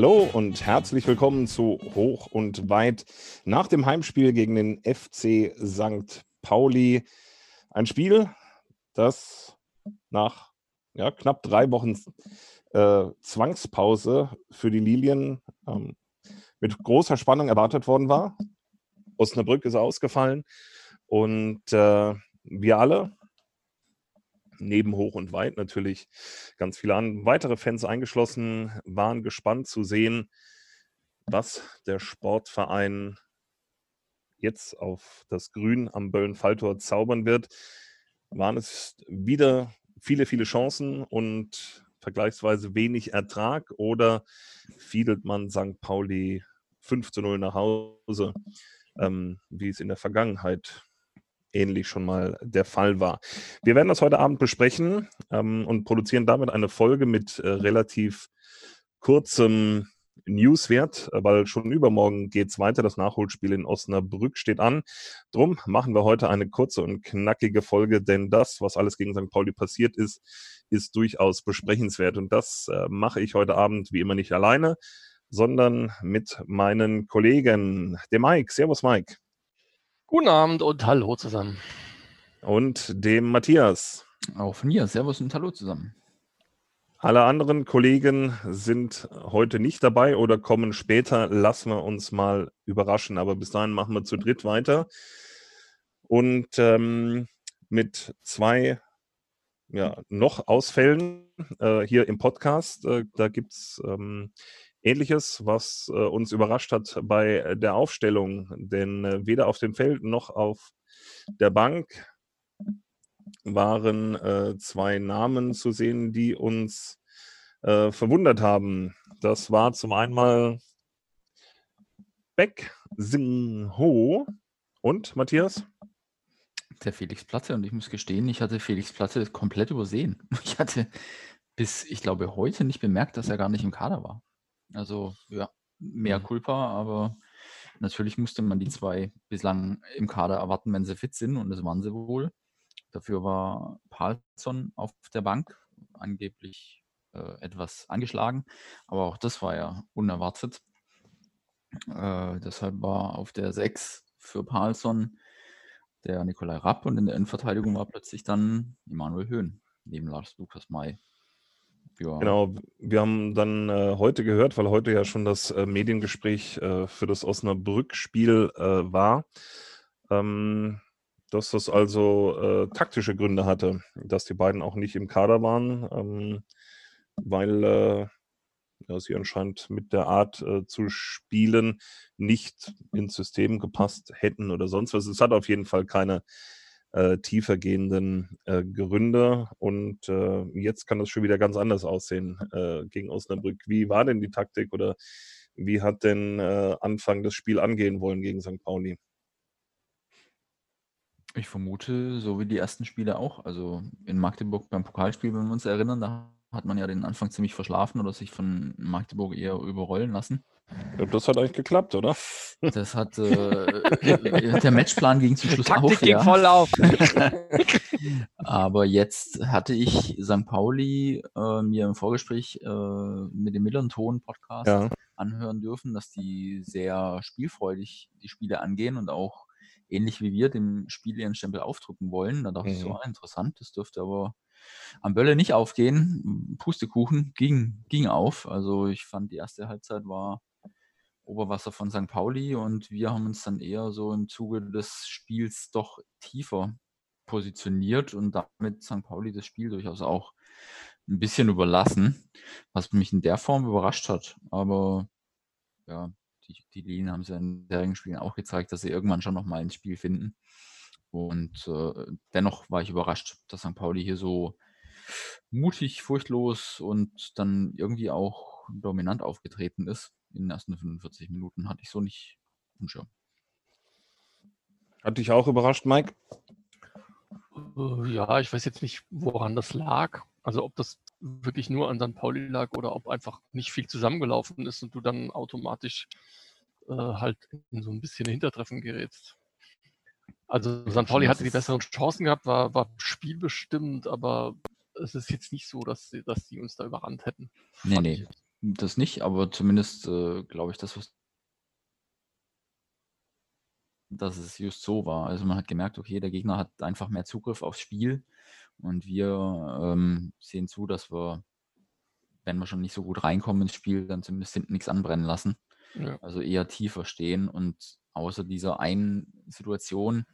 Hallo und herzlich willkommen zu Hoch und Weit nach dem Heimspiel gegen den FC St. Pauli. Ein Spiel, das nach ja, knapp drei Wochen äh, Zwangspause für die Lilien ähm, mit großer Spannung erwartet worden war. Osnabrück ist ausgefallen und äh, wir alle, neben Hoch und Weit natürlich ganz viele weitere Fans eingeschlossen, waren gespannt zu sehen, was der Sportverein jetzt auf das Grün am Böllen-Falltor zaubern wird. Waren es wieder viele, viele Chancen und vergleichsweise wenig Ertrag oder fiedelt man St. Pauli 5 zu 0 nach Hause, ähm, wie es in der Vergangenheit ähnlich schon mal der Fall war. Wir werden das heute Abend besprechen ähm, und produzieren damit eine Folge mit äh, relativ kurzem Newswert, weil schon übermorgen geht es weiter. Das Nachholspiel in Osnabrück steht an. Drum machen wir heute eine kurze und knackige Folge, denn das, was alles gegen St. Pauli passiert ist, ist durchaus besprechenswert. Und das äh, mache ich heute Abend wie immer nicht alleine, sondern mit meinen Kollegen. Dem Mike. Servus, Mike. Guten Abend und hallo zusammen. Und dem Matthias. Auch von mir. Servus und hallo zusammen. Alle anderen Kollegen sind heute nicht dabei oder kommen später. Lassen wir uns mal überraschen. Aber bis dahin machen wir zu dritt weiter. Und ähm, mit zwei ja, noch Ausfällen äh, hier im Podcast. Äh, da gibt es ähm, Ähnliches, was äh, uns überrascht hat bei der Aufstellung, denn äh, weder auf dem Feld noch auf der Bank waren äh, zwei Namen zu sehen, die uns äh, verwundert haben. Das war zum einen mal Beck Sing Ho und Matthias? Der Felix Platte und ich muss gestehen, ich hatte Felix Platte komplett übersehen. Ich hatte bis, ich glaube, heute nicht bemerkt, dass er gar nicht im Kader war. Also ja, mehr mhm. Culpa, aber natürlich musste man die zwei bislang im Kader erwarten, wenn sie fit sind und das waren sie wohl. Dafür war Palsson auf der Bank, angeblich äh, etwas angeschlagen, aber auch das war ja unerwartet. Äh, deshalb war auf der 6 für Palsson der Nikolai Rapp und in der Innenverteidigung war plötzlich dann Immanuel Höhn neben Lars Lukas May. Ja. Genau, wir haben dann äh, heute gehört, weil heute ja schon das äh, Mediengespräch äh, für das Osnabrück-Spiel äh, war, ähm, dass das also äh, taktische Gründe hatte, dass die beiden auch nicht im Kader waren, ähm, weil äh, ja, sie anscheinend mit der Art zu spielen nicht ins System gepasst hätten oder sonst was. Es hat auf jeden Fall keine äh, tiefergehenden äh, Gründe. Und äh, jetzt kann das schon wieder ganz anders aussehen äh, gegen Osnabrück. Wie war denn die Taktik oder wie hat denn äh, Anfang das Spiel angehen wollen gegen St. Pauli? Ich vermute, so wie die ersten Spiele auch. Also in Magdeburg beim Pokalspiel, wenn wir uns erinnern, da hat man ja den Anfang ziemlich verschlafen oder sich von Magdeburg eher überrollen lassen. Das hat eigentlich geklappt, oder? Das hat äh, der Matchplan ging zum Schluss Taktik auf. Ging ja. voll auf. Aber jetzt hatte ich St. Pauli äh, mir im Vorgespräch äh, mit dem Millern-Ton-Podcast ja. anhören dürfen, dass die sehr spielfreudig die Spiele angehen und auch ähnlich wie wir dem Spiel ihren Stempel aufdrücken wollen. Da dachte mhm. ich so, ah, interessant, das dürfte aber am Bölle nicht aufgehen. Pustekuchen ging, ging auf. Also ich fand, die erste Halbzeit war Oberwasser von St. Pauli und wir haben uns dann eher so im Zuge des Spiels doch tiefer positioniert und damit St. Pauli das Spiel durchaus auch ein bisschen überlassen, was mich in der Form überrascht hat. Aber ja, die, die Linien haben sie in den Spielen auch gezeigt, dass sie irgendwann schon nochmal ins Spiel finden. Und äh, dennoch war ich überrascht, dass St. Pauli hier so mutig, furchtlos und dann irgendwie auch dominant aufgetreten ist in den ersten 45 Minuten. Hatte ich so nicht im Schirm. Hat dich auch überrascht, Mike? Äh, ja, ich weiß jetzt nicht, woran das lag. Also ob das wirklich nur an St. Pauli lag oder ob einfach nicht viel zusammengelaufen ist und du dann automatisch äh, halt in so ein bisschen Hintertreffen gerätst. Also St. Pauli hatte die besseren Chancen gehabt, war, war spielbestimmt, aber es ist jetzt nicht so, dass, dass die uns da überrannt hätten. Nee, nee. das nicht, aber zumindest äh, glaube ich, das, was dass es just so war. Also man hat gemerkt, okay, der Gegner hat einfach mehr Zugriff aufs Spiel und wir ähm, sehen zu, dass wir, wenn wir schon nicht so gut reinkommen ins Spiel, dann zumindest hinten nichts anbrennen lassen. Ja. Also eher tiefer stehen und außer dieser einen Situation,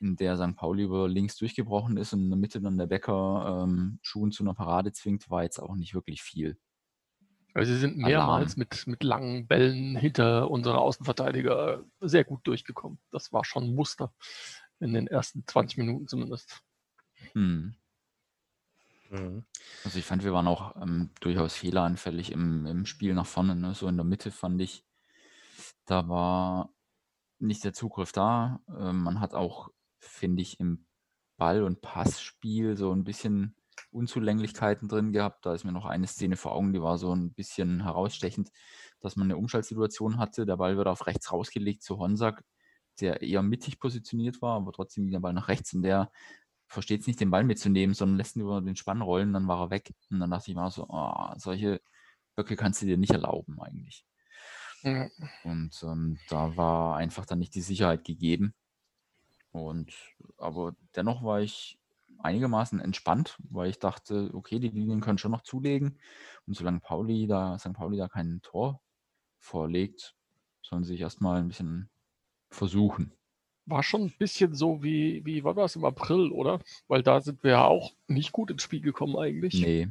in der St. Pauli über links durchgebrochen ist und in der Mitte dann der Bäcker ähm, Schuhen zu einer Parade zwingt, war jetzt auch nicht wirklich viel. Also sie sind mehrmals mit, mit langen Bällen hinter unsere Außenverteidiger sehr gut durchgekommen. Das war schon ein Muster in den ersten 20 Minuten zumindest. Hm. Mhm. Also ich fand, wir waren auch ähm, durchaus fehleranfällig im, im Spiel nach vorne. Ne? So in der Mitte fand ich, da war nicht der Zugriff da. Ähm, man hat auch, finde ich, im Ball- und Passspiel so ein bisschen Unzulänglichkeiten drin gehabt. Da ist mir noch eine Szene vor Augen, die war so ein bisschen herausstechend, dass man eine Umschaltsituation hatte. Der Ball wird auf rechts rausgelegt zu Honsack, der eher mittig positioniert war, aber trotzdem ging der Ball nach rechts und der versteht es nicht, den Ball mitzunehmen, sondern lässt ihn über den Spann rollen, dann war er weg. Und dann dachte ich mal so, oh, solche Böcke kannst du dir nicht erlauben eigentlich. Ja. Und ähm, da war einfach dann nicht die Sicherheit gegeben. Und aber dennoch war ich einigermaßen entspannt, weil ich dachte, okay, die Linien können schon noch zulegen. Und solange Pauli da, St. Pauli da kein Tor vorlegt, sollen sie sich erstmal ein bisschen versuchen. War schon ein bisschen so wie, wie war das im April, oder? Weil da sind wir ja auch nicht gut ins Spiel gekommen eigentlich. Nee.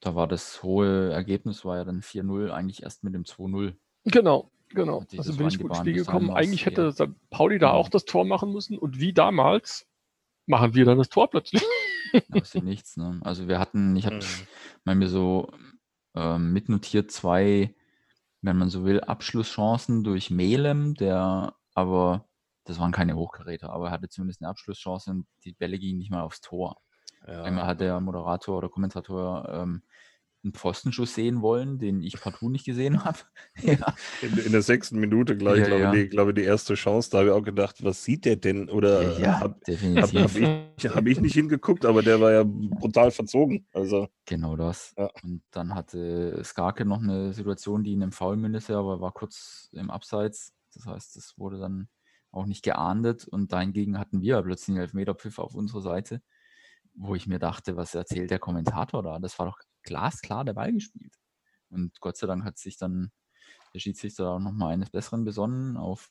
Da war das hohe Ergebnis, war ja dann 4-0, eigentlich erst mit dem 2-0. Genau, genau. Also bin ich gut ins Spiel gekommen. Eigentlich hätte St. Pauli da auch das Tor machen müssen und wie damals machen wir dann das Tor plötzlich. Aus dem Nichts, ne? Also wir hatten, ich habe mhm. mir so ähm, mitnotiert zwei, wenn man so will, Abschlusschancen durch Melem, der aber, das waren keine Hochgeräte, aber er hatte zumindest eine Abschlusschance und die Bälle gingen nicht mal aufs Tor. Ja, Einmal hat der Moderator oder Kommentator ähm, einen Pfostenschuss sehen wollen, den ich partout nicht gesehen habe. ja. in, in, der sechsten Minute gleich, ja, glaube, ja. Die, glaube die erste Chance, da habe ich auch gedacht, was sieht der denn? Oder ja, habe hab, hab ich, hab ich nicht hingeguckt, aber der war ja brutal verzogen. Also, genau das. Und dann hatte Skarke noch eine Situation, die in einem Foul mündete, aber war kurz im Abseits. Das heißt, das wurde dann auch nicht geahndet und dahingegen hatten wir plötzlich einen Elfmeterpfiff auf unserer Seite, wo ich mir dachte, was erzählt der Kommentator da? Das war doch glasklar der Ball gespielt. Und Gott sei Dank hat sich dann der Schiedsrichter auch nochmal eines Besseren besonnen. Auf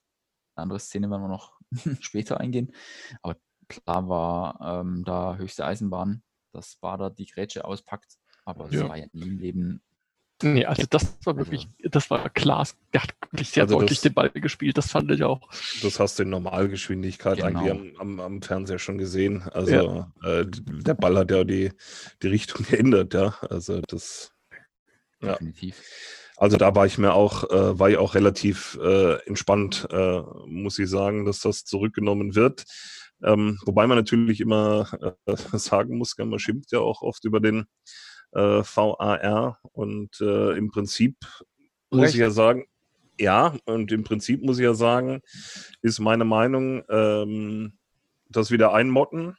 eine andere Szene werden wir noch später eingehen. Aber klar war ähm, da höchste Eisenbahn, dass Bader die Grätsche auspackt. Aber es ja. war ja nie im Leben Nee, also das war wirklich, das war Klaas. Der hat wirklich sehr also deutlich das, den Ball gespielt, das fand ich auch. Das hast du in Normalgeschwindigkeit genau. eigentlich am, am, am, Fernseher schon gesehen. Also ja. äh, der Ball hat ja die, die Richtung geändert, ja. Also das. Definitiv. Ja. Also da war ich mir auch, äh, war ich auch relativ äh, entspannt, äh, muss ich sagen, dass das zurückgenommen wird. Ähm, wobei man natürlich immer äh, sagen muss, man schimpft ja auch oft über den äh, VAR. Und äh, im Prinzip muss Recht. ich ja sagen, ja, und im Prinzip muss ich ja sagen, ist meine Meinung, ähm, das wieder einmotten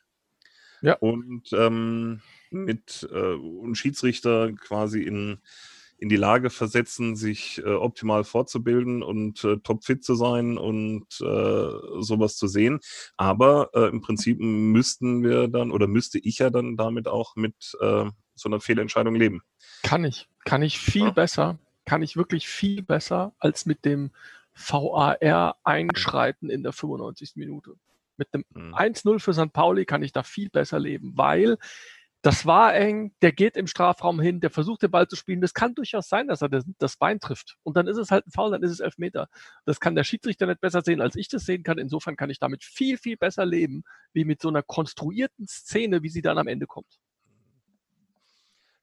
ja. und ähm, mit äh, und Schiedsrichter quasi in, in die Lage versetzen, sich äh, optimal fortzubilden und äh, topfit zu sein und äh, sowas zu sehen. Aber äh, im Prinzip müssten wir dann oder müsste ich ja dann damit auch mit äh, so einer Fehlentscheidung leben. Kann ich. Kann ich viel ja. besser. Kann ich wirklich viel besser als mit dem VAR einschreiten in der 95. Minute. Mit dem mhm. 1-0 für St. Pauli kann ich da viel besser leben, weil das war eng, der geht im Strafraum hin, der versucht den Ball zu spielen. Das kann durchaus sein, dass er das, das Bein trifft. Und dann ist es halt ein Foul, dann ist es Elfmeter. Das kann der Schiedsrichter nicht besser sehen, als ich das sehen kann. Insofern kann ich damit viel, viel besser leben, wie mit so einer konstruierten Szene, wie sie dann am Ende kommt.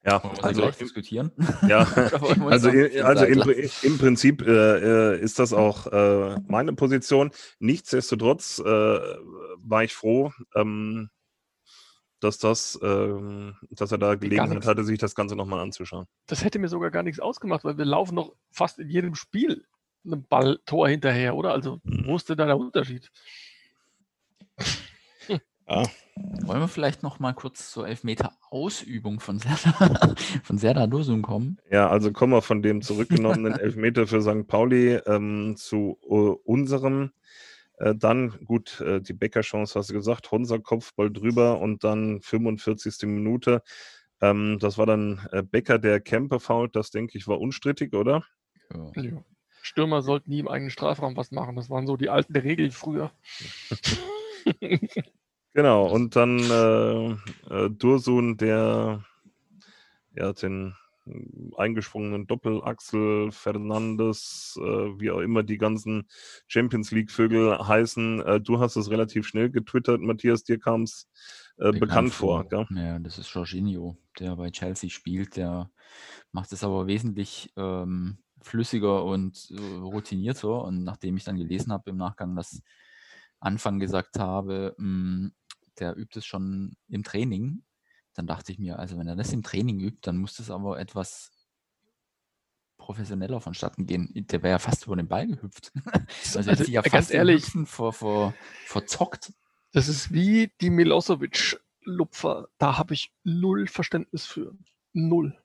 Ja, also im, diskutieren. Ja, also, also im, im Prinzip äh, äh, ist das auch äh, meine Position. Nichtsdestotrotz äh, war ich froh, ähm, dass das, ähm, dass er da Gelegenheit hatte, sich das Ganze nochmal anzuschauen. Das hätte mir sogar gar nichts ausgemacht, weil wir laufen noch fast in jedem Spiel einem Balltor hinterher, oder? Also, wo ist denn da der Unterschied? Ja. Wollen wir vielleicht noch mal kurz zur Elfmeter-Ausübung von Serda, von Serda Dosum kommen? Ja, also kommen wir von dem zurückgenommenen Elfmeter für St. Pauli ähm, zu uh, unserem. Äh, dann, gut, äh, die Becker-Chance hast du gesagt, Honser Kopfball drüber und dann 45. Minute. Ähm, das war dann äh, Becker, der Camper fault. Das, denke ich, war unstrittig, oder? Ja. ja. Stürmer sollten nie im eigenen Strafraum was machen. Das waren so die alten Regeln früher. Genau, und dann äh, äh, Dursun, der ja, den eingesprungenen Doppelachsel, Fernandes, äh, wie auch immer die ganzen Champions League-Vögel heißen. Äh, du hast es relativ schnell getwittert, Matthias, dir kam es äh, bekannt, bekannt, vor. vor ja, das ist Jorginho, der bei Chelsea spielt. Der macht es aber wesentlich ähm, flüssiger und äh, routinierter. Und nachdem ich dann gelesen habe im Nachgang, dass Anfang gesagt habe, mh, hm, der übt es schon im Training. Dann dachte ich mir, also wenn er das im Training übt, dann muss das aber etwas professioneller vonstatten gehen. Der wäre ja fast über den Ball gehüpft. also, also ja ganz ehrlich, vor, vor, verzockt. Das ist wie die Milosevic-Lupfer. Da habe ich null Verständnis für. Null.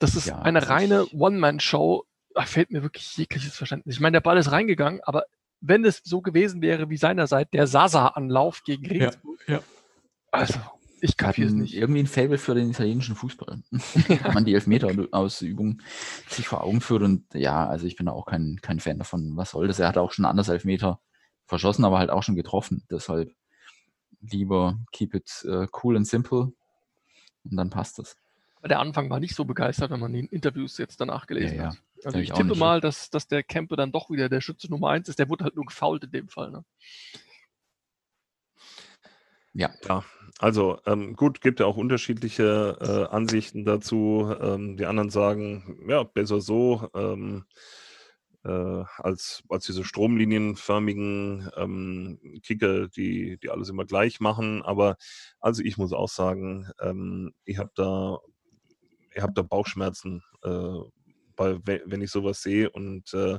Das ist ja, eine das reine One-Man-Show. Da fehlt mir wirklich jegliches Verständnis. Ich meine, der Ball ist reingegangen, aber wenn es so gewesen wäre wie seinerseits der Sasa-Anlauf gegen Regensburg. Ja, ja. Also, ich kapiere es nicht. Irgendwie ein Faible für den italienischen Fußball. Wenn man die Elfmeter-Ausübung sich vor Augen führt. Und ja, also ich bin da auch kein, kein Fan davon. Was soll das? Er hat auch schon anders Elfmeter verschossen, aber halt auch schon getroffen. Deshalb lieber keep it uh, cool and simple. Und dann passt das. Der Anfang war nicht so begeistert, wenn man die Interviews jetzt danach gelesen ja, ja. hat. Also ich, ich tippe mal, dass, dass der Kempe dann doch wieder der Schütze Nummer 1 ist. Der wurde halt nur gefault in dem Fall. Ne? Ja. Ja, also ähm, gut, gibt ja auch unterschiedliche äh, Ansichten dazu. Ähm, die anderen sagen, ja, besser so, ähm, äh, als, als diese stromlinienförmigen ähm, Kicker, die, die alles immer gleich machen. Aber also ich muss auch sagen, ähm, ich habe da, hab da Bauchschmerzen, äh, bei, wenn ich sowas sehe und äh,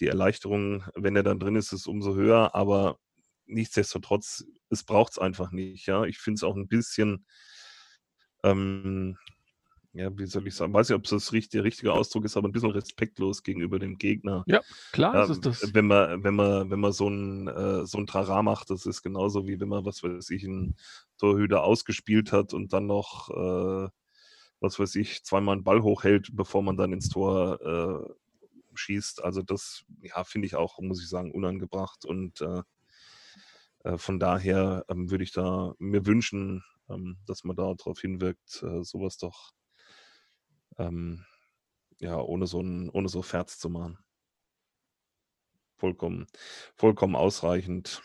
die Erleichterung, wenn er dann drin ist, ist umso höher, aber nichtsdestotrotz, es braucht es einfach nicht, ja. Ich finde es auch ein bisschen, ähm, ja, wie soll ich sagen, weiß nicht, ob es das der richtige Ausdruck ist, aber ein bisschen respektlos gegenüber dem Gegner. Ja, klar ja, ist es das. Wenn man, wenn man, wenn man so ein, äh, so ein Trara macht, das ist genauso wie wenn man, was weiß ich, einen Torhüter ausgespielt hat und dann noch äh, was weiß ich, zweimal einen Ball hochhält, bevor man dann ins Tor äh, schießt. Also das, ja, finde ich auch, muss ich sagen, unangebracht. Und äh, von daher ähm, würde ich da mir wünschen, ähm, dass man da darauf hinwirkt, äh, sowas doch ähm, ja, ohne so ein, ohne so Ferz zu machen. Vollkommen, vollkommen ausreichend,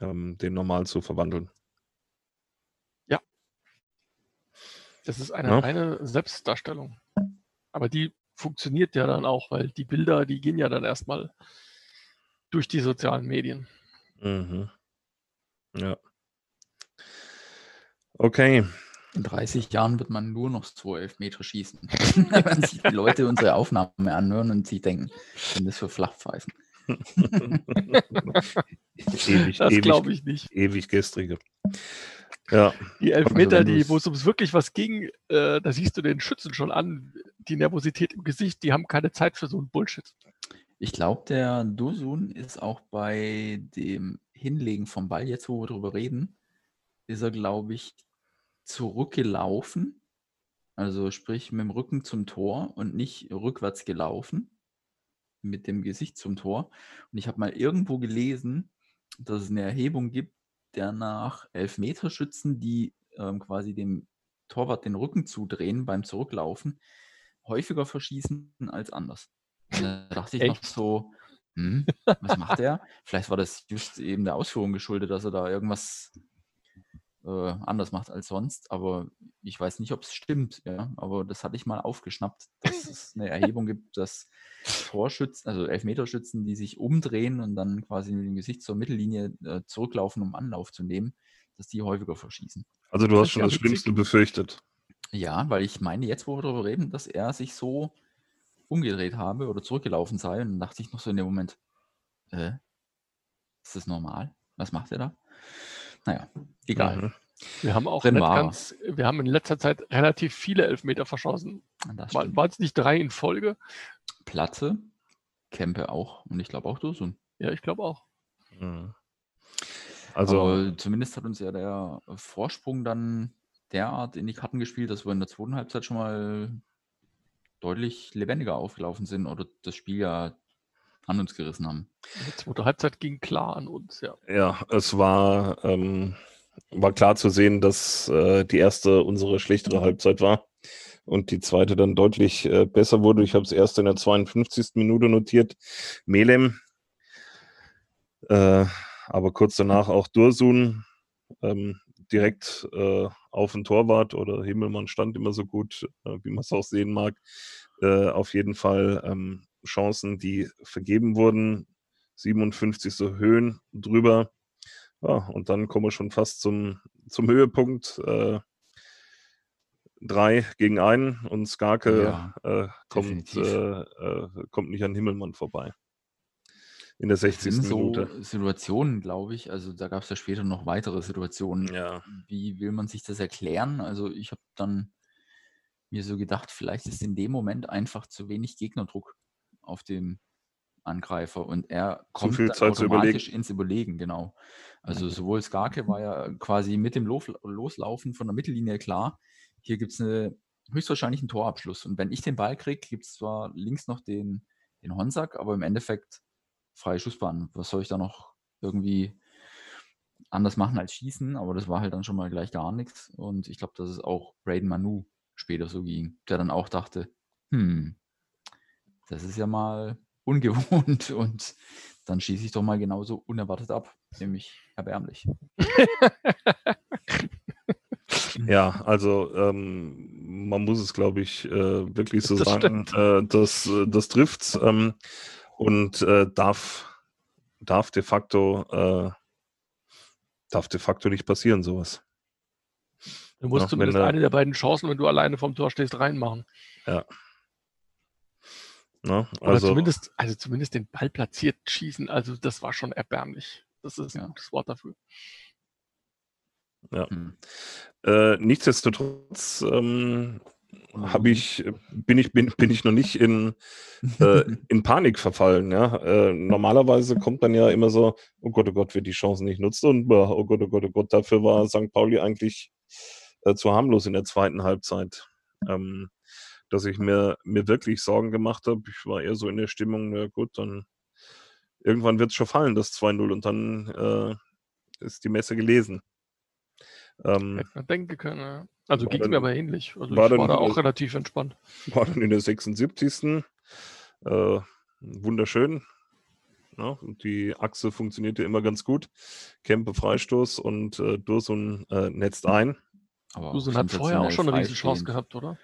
ähm, den normal zu verwandeln. Das ist eine ja. reine Selbstdarstellung. Aber die funktioniert ja dann auch, weil die Bilder, die gehen ja dann erstmal durch die sozialen Medien. Mhm. Ja. Okay. In 30 Jahren wird man nur noch 2 Meter schießen. Wenn sich die Leute unsere Aufnahme anhören und sich denken, sind das für Flachpfeifen. ewig, das glaube ich nicht. Ewig gestrige. Ja. Die Elfmeter, also die, wo es ums wirklich was ging, äh, da siehst du den Schützen schon an, die Nervosität im Gesicht, die haben keine Zeit für so einen Bullshit. Ich glaube, der Dosun ist auch bei dem Hinlegen vom Ball, jetzt wo wir drüber reden, ist er, glaube ich, zurückgelaufen. Also sprich mit dem Rücken zum Tor und nicht rückwärts gelaufen. Mit dem Gesicht zum Tor. Und ich habe mal irgendwo gelesen, dass es eine Erhebung gibt, der nach Elfmeterschützen, die ähm, quasi dem Torwart den Rücken zudrehen beim Zurücklaufen, häufiger verschießen als anders. da dachte ich Echt? noch so, hm, was macht er? Vielleicht war das just eben der Ausführung geschuldet, dass er da irgendwas äh, anders macht als sonst, aber ich weiß nicht, ob es stimmt, ja. Aber das hatte ich mal aufgeschnappt, dass es eine Erhebung gibt, dass Torschützen, also Elfmeterschützen, die sich umdrehen und dann quasi mit dem Gesicht zur Mittellinie äh, zurücklaufen, um Anlauf zu nehmen, dass die häufiger verschießen. Also du hast schon das Schlimmste befürchtet. Ja, weil ich meine, jetzt, wo wir darüber reden, dass er sich so umgedreht habe oder zurückgelaufen sei, und dann dachte ich noch so in dem Moment, äh, ist das normal? Was macht er da? naja, egal. Mhm. Wir haben auch ganz, wir haben in letzter Zeit relativ viele Elfmeter verschossen. Waren es nicht drei in Folge? Platte, Kempe auch und ich glaube auch Dosun. Ja, ich glaube auch. Mhm. Also Aber zumindest hat uns ja der Vorsprung dann derart in die Karten gespielt, dass wir in der zweiten Halbzeit schon mal deutlich lebendiger aufgelaufen sind oder das Spiel ja an uns gerissen haben. Die zweite Halbzeit ging klar an uns, ja. Ja, es war, ähm, war klar zu sehen, dass äh, die erste unsere schlechtere Halbzeit war und die zweite dann deutlich äh, besser wurde. Ich habe es erst in der 52. Minute notiert. Melem, äh, aber kurz danach auch Dursun ähm, direkt äh, auf den Torwart oder Himmelmann stand immer so gut, äh, wie man es auch sehen mag. Äh, auf jeden Fall ähm, Chancen, die vergeben wurden. 57 so Höhen drüber. Ja, und dann kommen wir schon fast zum, zum Höhepunkt. Äh, drei gegen einen und Skarke ja, äh, kommt, äh, äh, kommt nicht an Himmelmann vorbei. In der 60. sind Minute. so Situationen, glaube ich. Also da gab es ja später noch weitere Situationen. Ja. Wie will man sich das erklären? Also ich habe dann mir so gedacht, vielleicht ist in dem Moment einfach zu wenig Gegnerdruck auf dem Angreifer und er kommt automatisch ins Überlegen, genau. Also sowohl Skarke war ja quasi mit dem Loslaufen von der Mittellinie klar, hier gibt es eine, höchstwahrscheinlich einen Torabschluss. Und wenn ich den Ball kriege, gibt es zwar links noch den, den Honsack, aber im Endeffekt freie Schussbahn. Was soll ich da noch irgendwie anders machen als schießen? Aber das war halt dann schon mal gleich gar nichts. Und ich glaube, dass es auch Braden Manu später so ging, der dann auch dachte, hm, das ist ja mal ungewohnt und dann schieße ich doch mal genauso unerwartet ab, nämlich erbärmlich. ja, also ähm, man muss es, glaube ich, äh, wirklich so das sagen, äh, das, äh, das trifft ähm, und äh, darf, darf de facto äh, darf de facto nicht passieren, sowas. Du musst ja, zumindest eine der beiden Chancen, wenn du alleine vom Tor stehst, reinmachen. Ja. Ne? Also, zumindest, also zumindest den Ball platziert schießen, also das war schon erbärmlich. Das ist ein gutes Wort dafür. Ja. Hm. Äh, nichtsdestotrotz ähm, habe ich, bin ich, bin, bin ich noch nicht in, äh, in Panik verfallen. Ja? Äh, normalerweise kommt dann ja immer so, oh Gott, oh Gott, wird die Chance nicht nutzen und oh Gott, oh Gott, oh Gott, dafür war St. Pauli eigentlich äh, zu harmlos in der zweiten Halbzeit. Ähm, dass ich mir, mir wirklich Sorgen gemacht habe. Ich war eher so in der Stimmung, na gut, dann irgendwann wird es schon fallen, das 2-0 und dann äh, ist die Messe gelesen. Ähm, Hätte man denken können, ja. Also ging es mir aber ähnlich. Also war ich war da auch relativ entspannt. War dann in der 76. Äh, wunderschön. Ja, die Achse funktionierte immer ganz gut. Kempe Freistoß und äh, Dursun äh, netzt ein. Aber Dursun hat vorher auch schon eine riesige Chance gehabt, oder?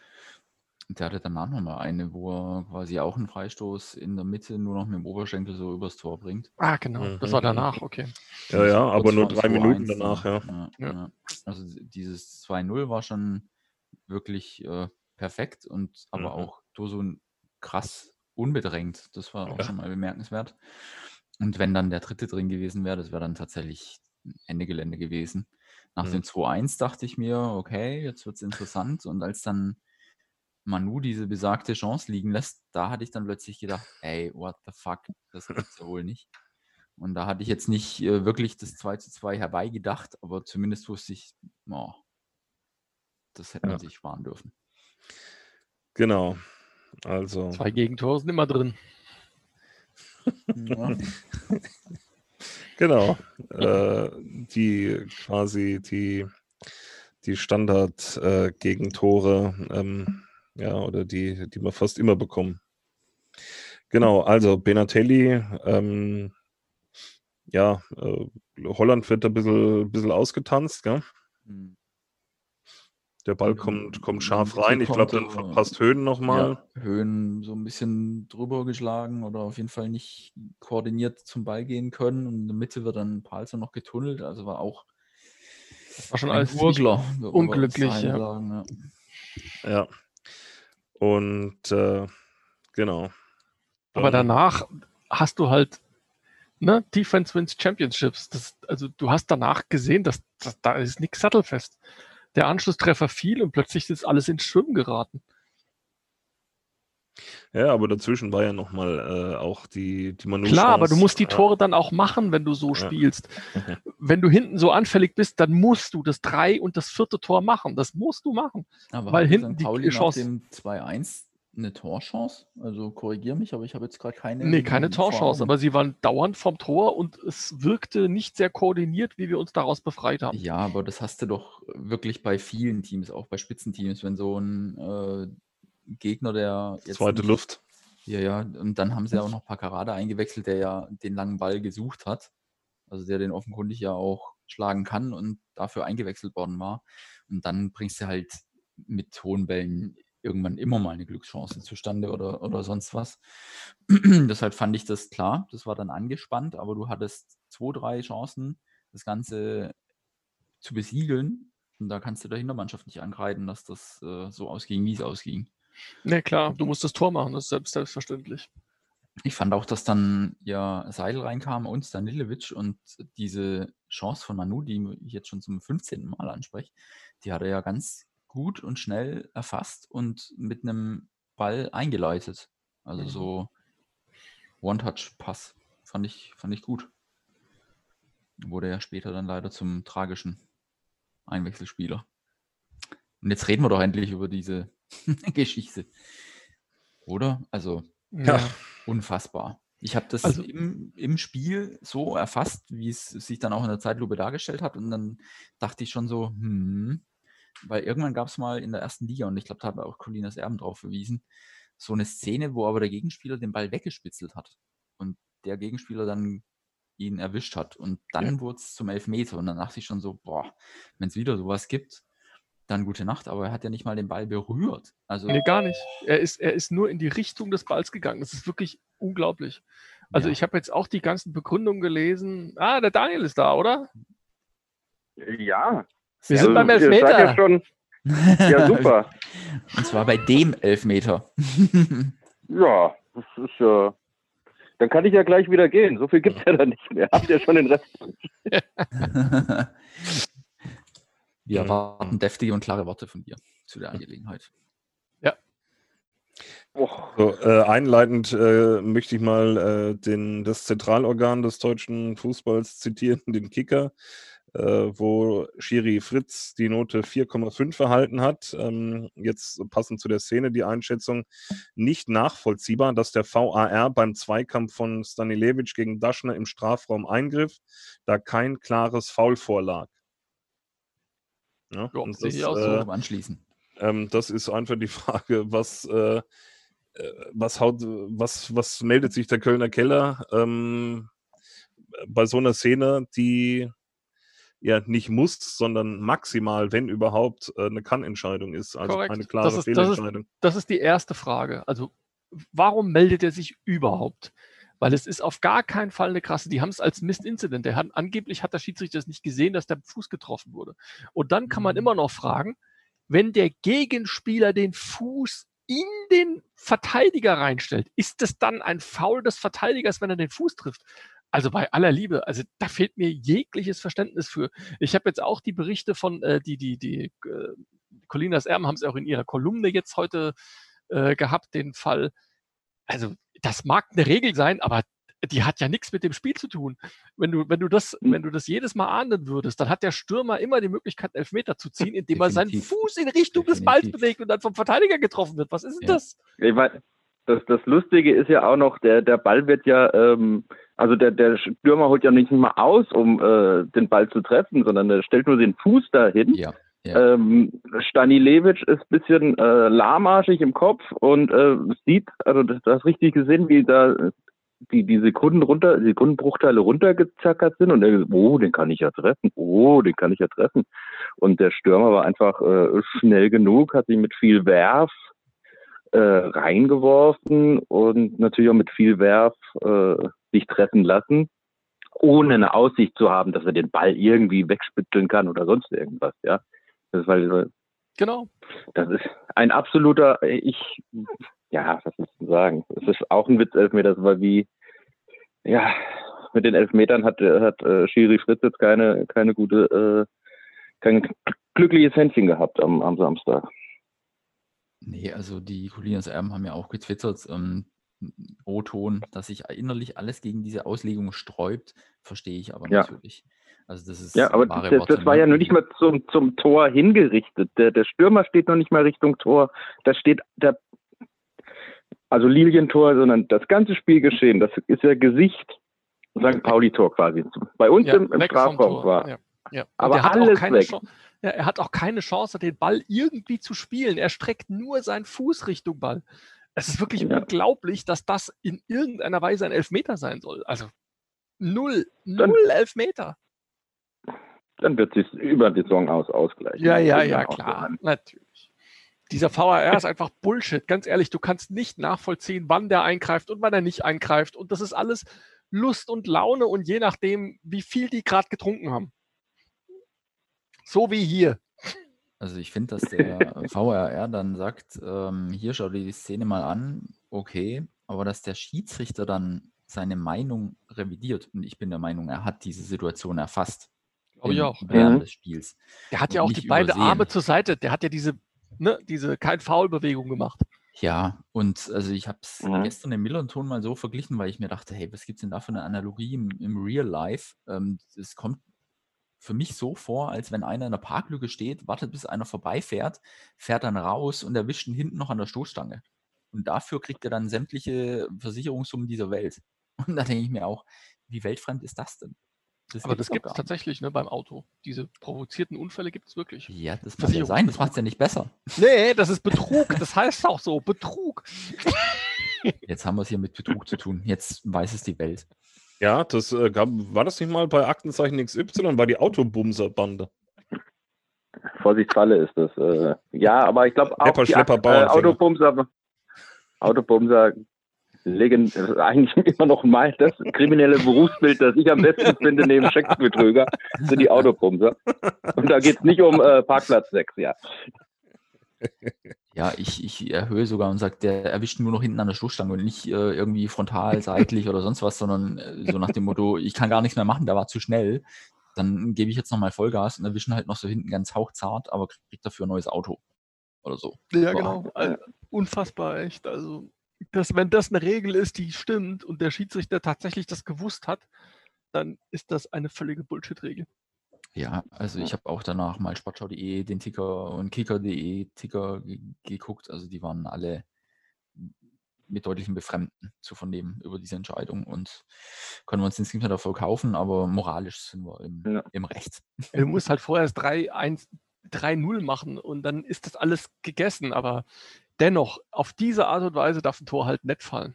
Der hatte danach nochmal eine, wo er quasi auch einen Freistoß in der Mitte nur noch mit dem Oberschenkel so übers Tor bringt. Ah, genau. Mhm. Das war danach, okay. Ja, ja, aber nur drei Minuten danach, ja. Ja, ja. Also dieses 2-0 war schon wirklich äh, perfekt und aber mhm. auch so krass unbedrängt. Das war auch ja. schon mal bemerkenswert. Und wenn dann der dritte drin gewesen wäre, das wäre dann tatsächlich Ende Gelände gewesen. Nach mhm. dem 2-1 dachte ich mir, okay, jetzt wird es interessant. Und als dann Manu diese besagte Chance liegen lässt, da hatte ich dann plötzlich gedacht, ey, what the fuck, das gibt's ja wohl nicht. Und da hatte ich jetzt nicht äh, wirklich das 2 zu 2 herbeigedacht, aber zumindest wusste ich, oh, das hätte man sich sparen dürfen. Genau. Also. Zwei Gegentore sind immer drin. Ja. genau. Äh, die quasi die, die Standard-Gegentore äh, ähm, ja, oder die, die wir fast immer bekommen. Genau, also Benatelli, ähm, ja, äh, Holland wird ein bisschen, bisschen ausgetanzt, gell? Hm. Der Ball kommt, kommt scharf rein. Ich glaube, dann verpasst Höhen nochmal. Ja, Höhen so ein bisschen drüber geschlagen oder auf jeden Fall nicht koordiniert zum Ball gehen können. Und in der Mitte wird dann Palzer noch getunnelt. Also war auch war schon alles Urgler, unglücklich. Ja. Sagen, ja. ja. Und äh, genau. Aber danach hast du halt ne, Defense wins Championships. Das, also du hast danach gesehen, dass, dass da ist nichts sattelfest. Der Anschlusstreffer fiel und plötzlich ist alles ins Schwimmen geraten. Ja, aber dazwischen war ja nochmal äh, auch die, die Manu Klar, aber du musst die Tore dann auch machen, wenn du so ja. spielst. wenn du hinten so anfällig bist, dann musst du das drei und das vierte Tor machen. Das musst du machen. Aber weil hinten die Pauli Chance. Nach dem 2-1 eine Torchance? Also korrigiere mich, aber ich habe jetzt gerade keine. Nee, keine Torchance, aber sie waren dauernd vom Tor und es wirkte nicht sehr koordiniert, wie wir uns daraus befreit haben. Ja, aber das hast du doch wirklich bei vielen Teams, auch bei Spitzenteams, wenn so ein äh, Gegner, der jetzt. Zweite Luft. Ja, ja, und dann haben sie auch noch Paccarada eingewechselt, der ja den langen Ball gesucht hat. Also der den offenkundig ja auch schlagen kann und dafür eingewechselt worden war. Und dann bringst du halt mit hohen Bällen irgendwann immer mal eine Glückschance zustande oder, oder sonst was. Deshalb fand ich das klar. Das war dann angespannt, aber du hattest zwei, drei Chancen, das Ganze zu besiegeln. Und da kannst du der Hintermannschaft nicht angreifen, dass das äh, so ausging, wie es ausging. Ne, klar, du musst das Tor machen, das ist selbst, selbstverständlich. Ich fand auch, dass dann ja Seidel reinkam und Stanilovic und diese Chance von Manu, die ich jetzt schon zum 15. Mal anspreche, die hat er ja ganz gut und schnell erfasst und mit einem Ball eingeleitet. Also mhm. so One-Touch-Pass. Fand ich, fand ich gut. Wurde ja später dann leider zum tragischen Einwechselspieler. Und jetzt reden wir doch endlich über diese Geschichte. Oder? Also, ja. unfassbar. Ich habe das also, im, im Spiel so erfasst, wie es sich dann auch in der Zeitlupe dargestellt hat. Und dann dachte ich schon so, hm, weil irgendwann gab es mal in der ersten Liga, und ich glaube, da hat auch Colinas Erben drauf verwiesen, so eine Szene, wo aber der Gegenspieler den Ball weggespitzelt hat und der Gegenspieler dann ihn erwischt hat. Und dann ja. wurde es zum Elfmeter und dann dachte ich schon so, boah, wenn es wieder sowas gibt, dann gute Nacht, aber er hat ja nicht mal den Ball berührt. Also, nee, gar nicht. Er ist, er ist nur in die Richtung des Balls gegangen. Das ist wirklich unglaublich. Also ja. ich habe jetzt auch die ganzen Begründungen gelesen. Ah, der Daniel ist da, oder? Ja, wir sind beim Elfmeter. Ja, schon, ja, super. Und zwar bei dem Elfmeter. ja, das ist ja. Äh, dann kann ich ja gleich wieder gehen. So viel gibt es ja dann nicht mehr. Habt ihr schon den Rest? Wir erwarten deftige und klare Worte von dir zu der Angelegenheit. Ja. So, äh, einleitend äh, möchte ich mal äh, den, das Zentralorgan des deutschen Fußballs zitieren, den Kicker äh, wo Schiri Fritz die Note 4,5 erhalten hat. Ähm, jetzt passend zu der Szene die Einschätzung nicht nachvollziehbar, dass der VAR beim Zweikampf von Stanilevic gegen Daschner im Strafraum eingriff, da kein klares Foul vorlag. Ja, jo, das, ich auch so äh, anschließen. Ähm, das ist einfach die Frage, was, äh, äh, was, haut, was, was meldet sich der Kölner Keller ähm, bei so einer Szene, die ja nicht muss, sondern maximal, wenn überhaupt, äh, eine Kann-Entscheidung ist. Also Korrekt. eine klare das ist, Fehlentscheidung. Das ist, das ist die erste Frage. Also warum meldet er sich überhaupt? Weil es ist auf gar keinen Fall eine krasse, die haben es als Mist-Incident. Der hat, angeblich hat der Schiedsrichter das nicht gesehen, dass der Fuß getroffen wurde. Und dann kann man mhm. immer noch fragen, wenn der Gegenspieler den Fuß in den Verteidiger reinstellt, ist es dann ein Foul des Verteidigers, wenn er den Fuß trifft? Also bei aller Liebe, also da fehlt mir jegliches Verständnis für. Ich habe jetzt auch die Berichte von, äh, die, die, die, äh, Colinas Erben haben es auch in ihrer Kolumne jetzt heute äh, gehabt, den Fall. Also das mag eine Regel sein, aber die hat ja nichts mit dem Spiel zu tun. Wenn du, wenn du das, hm. wenn du das jedes Mal ahnden würdest, dann hat der Stürmer immer die Möglichkeit, Elfmeter zu ziehen, indem er seinen Fuß in Richtung Definitiv. des Balls bewegt und dann vom Verteidiger getroffen wird. Was ist denn ja. das? Ich mein, das? Das Lustige ist ja auch noch, der, der Ball wird ja ähm, also der, der Stürmer holt ja nicht mal aus, um äh, den Ball zu treffen, sondern er stellt nur den Fuß dahin. Ja. Ja. Ähm, Stanilevic ist ein bisschen äh, lahmarschig im Kopf und äh, sieht, also du hast richtig gesehen, wie da die, die Sekunden runter, Sekundenbruchteile runtergezackert sind und er oh, den kann ich ja treffen, oh, den kann ich ja treffen. Und der Stürmer war einfach äh, schnell genug, hat sich mit viel Werf äh, reingeworfen und natürlich auch mit viel Werf äh, sich treffen lassen, ohne eine Aussicht zu haben, dass er den Ball irgendwie wegspitzeln kann oder sonst irgendwas, ja. Das ist weil, genau. Das ist ein absoluter, ich, ja, was muss ich sagen? Es ist auch ein Witz, Elfmeter, das war wie, ja, mit den Elfmetern hat, hat äh, Schiri Fritz jetzt keine, keine gute, äh, kein glückliches Händchen gehabt am, am Samstag. Nee, also die Colinas Erben haben ja auch getwittert, ähm, O-Ton, dass sich innerlich alles gegen diese Auslegung sträubt, verstehe ich aber ja. natürlich. Also das ist ja, aber das, das, war ja noch nicht mal zum, zum Tor hingerichtet. Der, der Stürmer steht noch nicht mal Richtung Tor. Da steht der, also Lilientor, sondern das ganze Spielgeschehen, das ist ja Gesicht St. Pauli-Tor quasi. Bei uns ja, im, im Strafraum war. Ja, ja. Aber alles weg. Chance, ja, er hat auch keine Chance, den Ball irgendwie zu spielen. Er streckt nur seinen Fuß Richtung Ball. Es ist wirklich ja. unglaublich, dass das in irgendeiner Weise ein Elfmeter sein soll. Also null, null dann, Elfmeter. Dann wird sich über die Saison aus ausgleichen. Ja, ja, ja, klar, natürlich. Dieser VAR ist einfach Bullshit. Ganz ehrlich, du kannst nicht nachvollziehen, wann der eingreift und wann er nicht eingreift. Und das ist alles Lust und Laune und je nachdem, wie viel die gerade getrunken haben. So wie hier. Also ich finde, dass der VRR dann sagt, ähm, hier schau dir die Szene mal an, okay, aber dass der Schiedsrichter dann seine Meinung revidiert und ich bin der Meinung, er hat diese Situation erfasst. Glaube ich auch. Während mhm. des Spiels. Der hat ja auch die beiden Arme zur Seite, der hat ja diese, ne, diese kein Foul-Bewegung gemacht. Ja, und also ich habe es mhm. gestern im Millanton mal so verglichen, weil ich mir dachte, hey, was gibt es denn da für eine Analogie im, im Real Life? Ähm, es kommt für mich so vor, als wenn einer in der Parklücke steht, wartet, bis einer vorbeifährt, fährt dann raus und erwischt ihn hinten noch an der Stoßstange. Und dafür kriegt er dann sämtliche Versicherungssummen dieser Welt. Und da denke ich mir auch, wie weltfremd ist das denn? Das Aber das gibt es tatsächlich ne, beim Auto. Diese provozierten Unfälle gibt es wirklich. Ja, das kann ja sein, das macht es ja nicht besser. Nee, das ist Betrug. Das heißt auch so, Betrug. Jetzt haben wir es hier mit Betrug zu tun. Jetzt weiß es die Welt. Ja, das äh, gab, war das nicht mal bei Aktenzeichen XY, war die Autobumser-Bande. Vorsichtsfalle ist das. Äh, ja, aber ich glaube auch die Akt, äh, Autobumser, Autobumser legen eigentlich immer noch mal das kriminelle Berufsbild, das ich am besten finde, neben Scheckbetrüger, sind die Autobumser. Und da geht es nicht um äh, Parkplatz 6, ja. Ja, ich, ich erhöhe sogar und sage, der erwischt nur noch hinten an der Stoßstange und nicht äh, irgendwie frontal, seitlich oder sonst was, sondern äh, so nach dem Motto, ich kann gar nichts mehr machen, der war zu schnell. Dann gebe ich jetzt nochmal Vollgas und erwischen halt noch so hinten ganz hauchzart, aber kriegt dafür ein neues Auto. Oder so. Ja, genau. Also, unfassbar, echt. Also, das, wenn das eine Regel ist, die stimmt und der Schiedsrichter tatsächlich das gewusst hat, dann ist das eine völlige Bullshit-Regel. Ja, also ich habe auch danach mal sportschau.de, den Ticker und kicker.de Ticker geguckt. Also die waren alle mit deutlichem Befremden zu vernehmen über diese Entscheidung und können wir uns nicht mehr davor kaufen, aber moralisch sind wir im, ja. im Recht. Du musst halt vorher das 3-0 machen und dann ist das alles gegessen, aber dennoch, auf diese Art und Weise darf ein Tor halt nett fallen.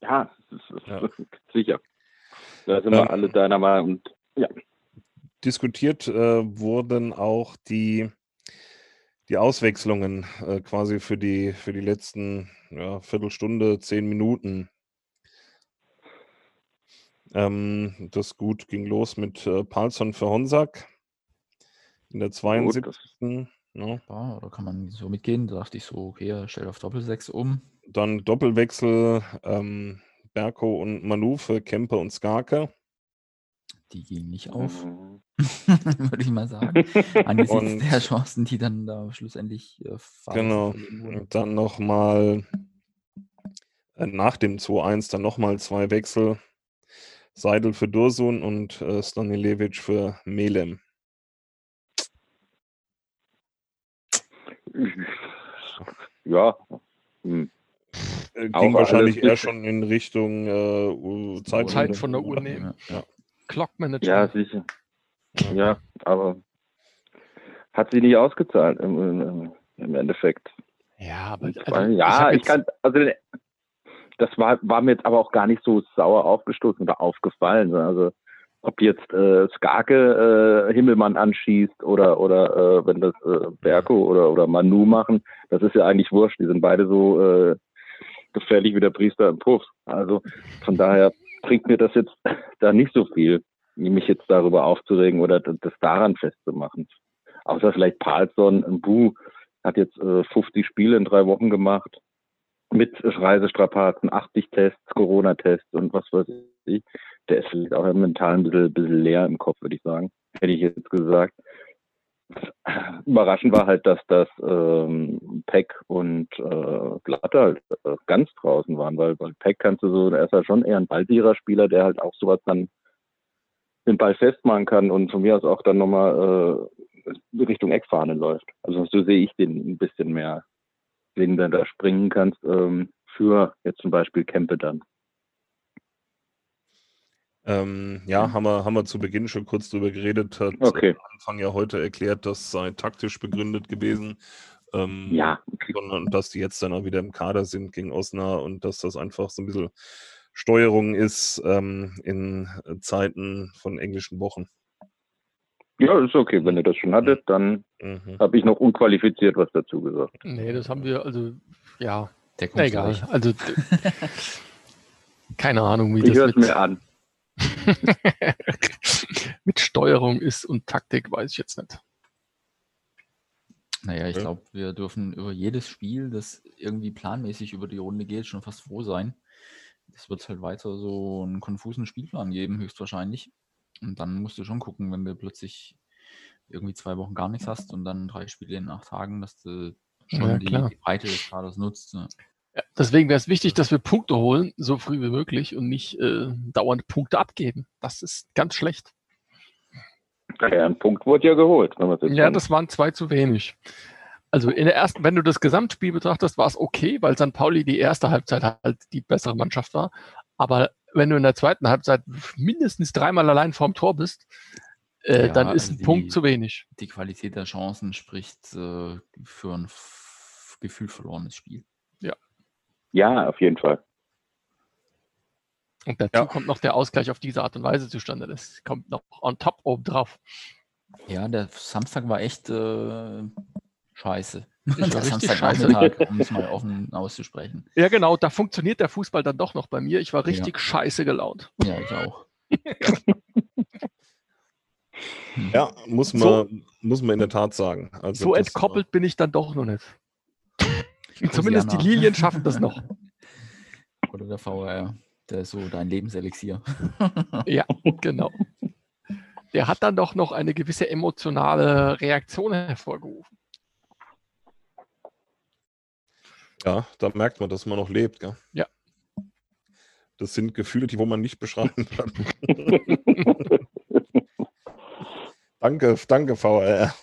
Ja, das ist, ja. sicher. Da sind wir ähm, alle deiner Meinung. Ja. Diskutiert äh, wurden auch die, die Auswechslungen äh, quasi für die, für die letzten ja, Viertelstunde, zehn Minuten. Ähm, das gut ging los mit äh, Palsson für Honsack in der 72. Gut, ja. ja, da kann man so mitgehen. Da dachte ich so, okay, er stellt auf Doppelsechs um. Dann Doppelwechsel ähm, Berko und Manu für Kempe und Skarke. Die gehen nicht auf, mhm. würde ich mal sagen. Angesichts und, der Chancen, die dann da schlussendlich äh, Genau. Und dann nochmal äh, nach dem 2-1 dann nochmal zwei Wechsel. Seidel für Dursun und äh, Stanilevic für Melem. Ja. Hm. Äh, ging wahrscheinlich eher schon in Richtung äh, Zeit, Zeit von der Uhr nehmen. Ja. Clock-Manager. Ja, sicher. Ja, aber hat sie nicht ausgezahlt im, im, im Endeffekt. Ja, aber also, ja, ich, ich kann, also das war, war mir jetzt aber auch gar nicht so sauer aufgestoßen oder aufgefallen. Also ob jetzt äh, Skarke äh, Himmelmann anschießt oder oder äh, wenn das äh, Berko oder oder Manu machen, das ist ja eigentlich wurscht. Die sind beide so äh, gefährlich wie der Priester im Puff. Also von daher bringt mir das jetzt da nicht so viel, mich jetzt darüber aufzuregen oder das daran festzumachen. Außer vielleicht Palsson, Bu hat jetzt äh, 50 Spiele in drei Wochen gemacht. mit Reisestrapazen, 80 Tests, Corona-Tests und was weiß ich. Der ist vielleicht auch mental ein bisschen, bisschen leer im Kopf, würde ich sagen. Hätte ich jetzt gesagt. Überraschend war halt, dass das ähm, Peck und äh, Glatter halt äh, ganz draußen waren, weil, weil Peck kannst du so, er ist halt schon eher ein ballsicherer Spieler, der halt auch sowas dann den Ball festmachen kann und von mir aus auch dann nochmal äh, Richtung Eckfahne läuft. Also so sehe ich den ein bisschen mehr, wen du da springen kannst ähm, für jetzt zum Beispiel Kempe dann. Ähm, ja, haben wir, haben wir zu Beginn schon kurz drüber geredet. Hat okay. am Anfang ja heute erklärt, das sei taktisch begründet gewesen. Ähm, ja. Sondern dass die jetzt dann auch wieder im Kader sind gegen Osnabrück und dass das einfach so ein bisschen Steuerung ist ähm, in Zeiten von englischen Wochen. Ja, ist okay. Wenn ihr das schon hattet, dann mhm. habe ich noch unqualifiziert was dazu gesagt. Nee, das haben wir, also, ja. Der kommt egal. Also, keine Ahnung, wie ich das mit, mir an. mit Steuerung ist und Taktik, weiß ich jetzt nicht. Naja, ich glaube, wir dürfen über jedes Spiel, das irgendwie planmäßig über die Runde geht, schon fast froh sein. Es wird halt weiter so einen konfusen Spielplan geben, höchstwahrscheinlich. Und dann musst du schon gucken, wenn du plötzlich irgendwie zwei Wochen gar nichts hast und dann drei Spiele in acht Tagen, dass du schon ja, die, die, Breite des Kaders nutzt. Ne? Ja, deswegen wäre es wichtig, dass wir Punkte holen, so früh wie möglich und nicht äh, dauernd Punkte abgeben. Das ist ganz schlecht. Ja, ein Punkt wurde ja geholt. ja, das waren zwei zu wenig. Also in der ersten, wenn du das Gesamtspiel betrachtest, war es okay, weil St. Pauli die erste Halbzeit halt die bessere Mannschaft war. Aber wenn du in der zweiten Halbzeit mindestens dreimal allein vorm Tor bist, äh, ja, dann ist ein die, Punkt zu wenig. Die Qualität der Chancen spricht äh, für ein gefühl verlorenes Spiel. Ja. Auf jeden Fall. Und dazu ja. kommt noch der Ausgleich auf diese Art und Weise zustande. Das kommt noch on top oben drauf. Ja, der Samstag war echt äh, scheiße. Ich war richtig scheiße. um es mal offen auszusprechen. Ja, genau, da funktioniert der Fußball dann doch noch bei mir. Ich war richtig ja. scheiße gelaunt. Ja, ich auch. ja, muss man, so, muss man in der Tat sagen. Also so entkoppelt war... bin ich dann doch noch nicht. Zumindest die Lilien schaffen das noch. Oder der VR, der ist so dein Lebenselixier. ja, genau. Der hat dann doch noch eine gewisse emotionale Reaktion hervorgerufen. Ja, da merkt man, dass man noch lebt. Gell? Ja. Das sind Gefühle, die wo man nicht beschreiben kann. danke, danke, VR.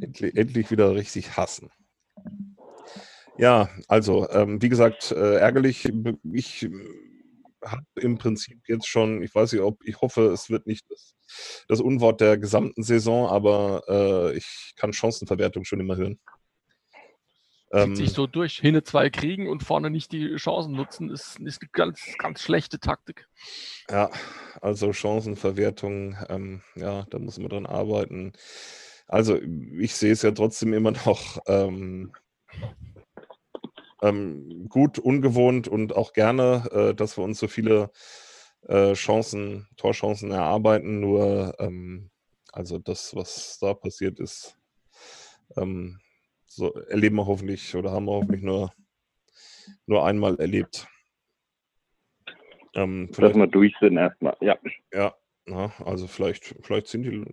Endlich, endlich wieder richtig hassen. Ja, also, ähm, wie gesagt, äh, ärgerlich. Ich habe im Prinzip jetzt schon, ich weiß nicht, ob, ich hoffe, es wird nicht das, das Unwort der gesamten Saison, aber äh, ich kann Chancenverwertung schon immer hören. Zieht ähm, sich so durch. Hinne zwei kriegen und vorne nicht die Chancen nutzen, ist, ist eine ganz, ganz schlechte Taktik. Ja, also Chancenverwertung, ähm, ja, da muss man dran arbeiten. Also ich sehe es ja trotzdem immer noch ähm, ähm, gut, ungewohnt und auch gerne, äh, dass wir uns so viele äh, Chancen, Torchancen erarbeiten. Nur, ähm, also das, was da passiert ist, ähm, so erleben wir hoffentlich oder haben wir hoffentlich nur, nur einmal erlebt. Ähm, Dass wir durch sind erstmal, ja. Ja, na, also vielleicht, vielleicht sind die,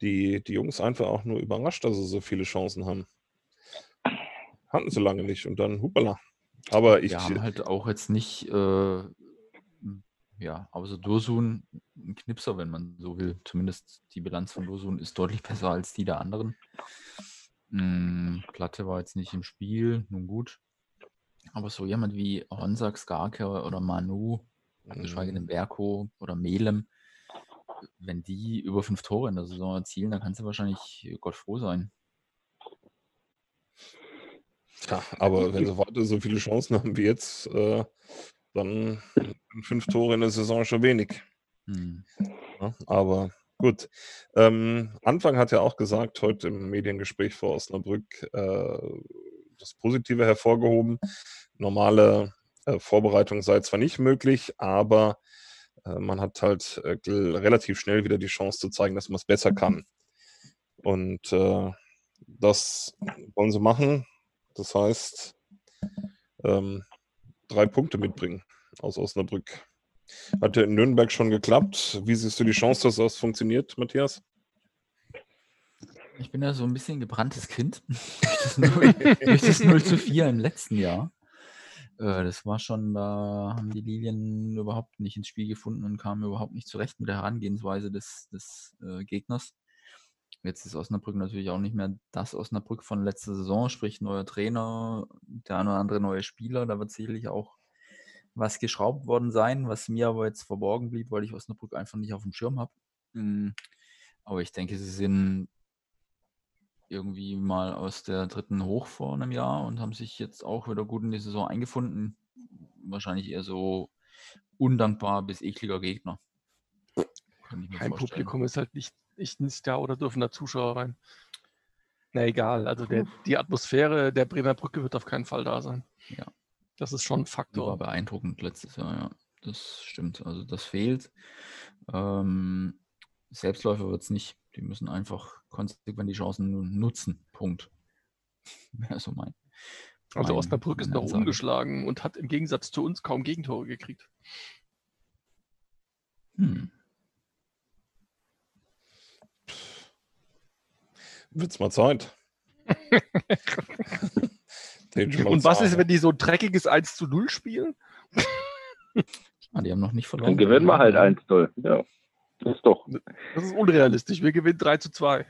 die, die Jungs einfach auch nur überrascht, dass sie so viele Chancen haben. Hatten sie lange nicht und dann hupala. Aber ich. Wir haben halt auch jetzt nicht, äh, ja, außer Dursun ein Knipser, wenn man so will. Zumindest die Bilanz von Dursun ist deutlich besser als die der anderen. Hm, Platte war jetzt nicht im Spiel, nun gut. Aber so jemand wie Honsak, Skarke oder Manu, geschweige denn mhm. Berko oder Melem, wenn die über fünf Tore in der Saison erzielen, dann kannst du wahrscheinlich Gott froh sein. Ja, aber wenn sie weiter so viele Chancen haben wie jetzt, äh, dann fünf Tore in der Saison schon wenig. Hm. Ja, aber gut. Ähm, Anfang hat ja auch gesagt, heute im Mediengespräch vor Osnabrück, äh, das Positive hervorgehoben. Normale äh, Vorbereitung sei zwar nicht möglich, aber äh, man hat halt äh, relativ schnell wieder die Chance zu zeigen, dass man es besser kann. Und äh, das wollen sie machen. Das heißt, ähm, drei Punkte mitbringen aus Osnabrück. Hat ja in Nürnberg schon geklappt. Wie siehst du die Chance, dass das funktioniert, Matthias? Ich bin ja so ein bisschen gebranntes Kind durch das 0 zu 4 im letzten Jahr. Äh, das war schon, da haben die Lilien überhaupt nicht ins Spiel gefunden und kamen überhaupt nicht zurecht mit der Herangehensweise des, des äh, Gegners. Jetzt ist Osnabrück natürlich auch nicht mehr das Osnabrück von letzter Saison, sprich neuer Trainer, der eine oder andere neue Spieler. Da wird sicherlich auch was geschraubt worden sein, was mir aber jetzt verborgen blieb, weil ich Osnabrück einfach nicht auf dem Schirm habe. Hm, aber ich denke, sie sind irgendwie mal aus der dritten hoch vor einem Jahr und haben sich jetzt auch wieder gut in die Saison eingefunden. Wahrscheinlich eher so undankbar bis ekliger Gegner. Kein Publikum ist halt nicht, nicht, nicht da oder dürfen da Zuschauer rein. Na egal, also der, die Atmosphäre der Bremer Brücke wird auf keinen Fall da sein. Ja. Das ist schon ein Faktor. war beeindruckend letztes Jahr, ja. Das stimmt. Also das fehlt. Ähm, Selbstläufer wird es nicht. Die müssen einfach konsequent die Chancen nutzen. Punkt. Wäre so mein. Also Osnabrück ist noch umgeschlagen und hat im Gegensatz zu uns kaum Gegentore gekriegt. Hm. Wird's mal Zeit. und was ist, wenn die so ein dreckiges 1 zu 0 spielen? ah, die haben noch nicht verloren. Dann gewinnen wir halt 1 zu 0. Ja. Das ist doch. Das ist unrealistisch. Wir gewinnen 3 zu 2.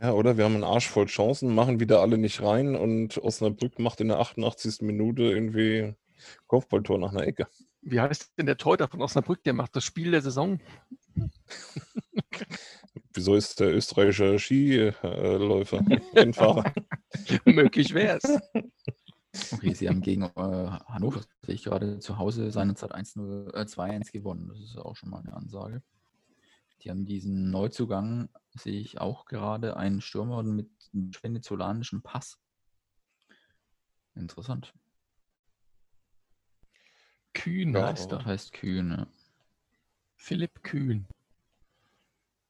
Ja, oder wir haben einen Arsch voll Chancen, machen wieder alle nicht rein und Osnabrück macht in der 88. Minute irgendwie Kopfballtor nach einer Ecke. Wie heißt denn der Torhüter von Osnabrück? Der macht das Spiel der Saison. Wieso ist der österreichische Skiläufer, Rennfahrer? Möglich wäre es. Okay, sie haben gegen äh, Hannover, sehe ich gerade, zu Hause seinerzeit 1-0, äh, 2-1 gewonnen. Das ist auch schon mal eine Ansage. Die haben diesen Neuzugang, sehe ich auch gerade, einen Stürmer mit venezolanischem Pass. Interessant. Kühn ja, heißt er. heißt Kühn, ja. Philipp Kühn.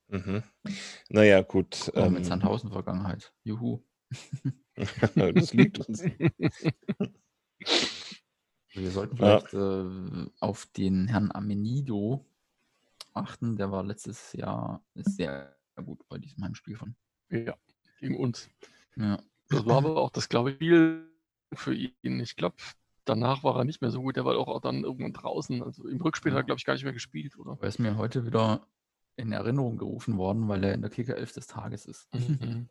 Mhm. Naja, gut. Oh, ähm, mit Sandhausen-Vergangenheit. Juhu. das liegt uns. Wir sollten vielleicht ja. äh, auf den Herrn Amenido achten. Der war letztes Jahr sehr gut bei diesem Heimspiel von. Ja, gegen uns. Ja. Das war aber auch das, glaube ich, Spiel für ihn. Ich glaube, danach war er nicht mehr so gut. Der war auch dann irgendwann draußen. Also im Rückspiel hat er, glaube ich, gar nicht mehr gespielt, oder? Er ist mir heute wieder in Erinnerung gerufen worden, weil er in der Kicker 11 des Tages ist. Mhm.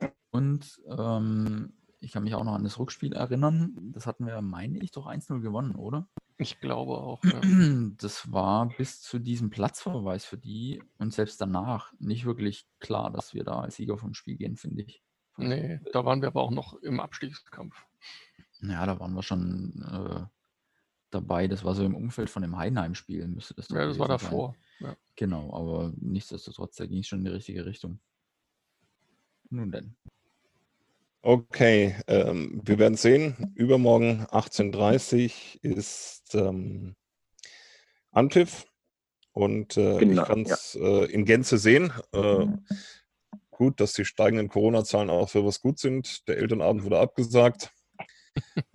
Und ähm, ich kann mich auch noch an das Rückspiel erinnern. Das hatten wir, meine ich, doch 1-0 gewonnen, oder? Ich glaube auch. Ja. Das war bis zu diesem Platzverweis für die und selbst danach nicht wirklich klar, dass wir da als Sieger vom Spiel gehen, finde ich. Nee, da waren wir aber auch noch im Abstiegskampf. Ja, da waren wir schon äh, dabei. Das war so im Umfeld von dem Heidenheim-Spiel, müsste das Ja, das war davor. Ja. Genau, aber nichtsdestotrotz, da ging es schon in die richtige Richtung. Nun denn. Okay, ähm, wir werden sehen. Übermorgen 18.30 Uhr ist ähm, Anpfiff und äh, genau, ich kann es ja. äh, in Gänze sehen. Äh, gut, dass die steigenden Corona-Zahlen auch für was gut sind. Der Elternabend wurde abgesagt.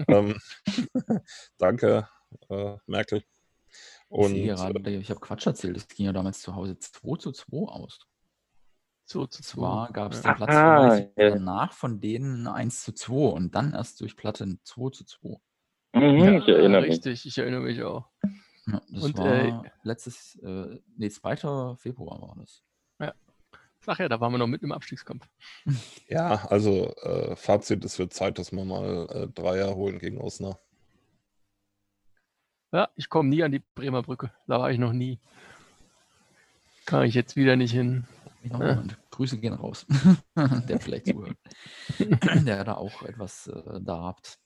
Ähm, danke, äh, Merkel. Und, ich, gerade, ich habe Quatsch erzählt, es ging ja damals zu Hause 2 zu 2 aus. So zu zwar gab es den Platz ah, ja. danach von denen 1 zu 2 und dann erst durch Platte 2 zu 2. Mhm, ja, ich erinnere richtig, mich. ich erinnere mich auch. Ja, das und, war äh, letztes, äh, nee, 2. Februar war das. Ja. Ach ja, da waren wir noch mitten im Abstiegskampf. Ja, also äh, Fazit, es wird Zeit, dass wir mal äh, Dreier holen gegen Osnabrück. Ja, ich komme nie an die Bremer Brücke. Da war ich noch nie. Kann ich jetzt wieder nicht hin. Ja. Grüße gehen raus, der vielleicht zuhört. der da auch etwas äh, da habt.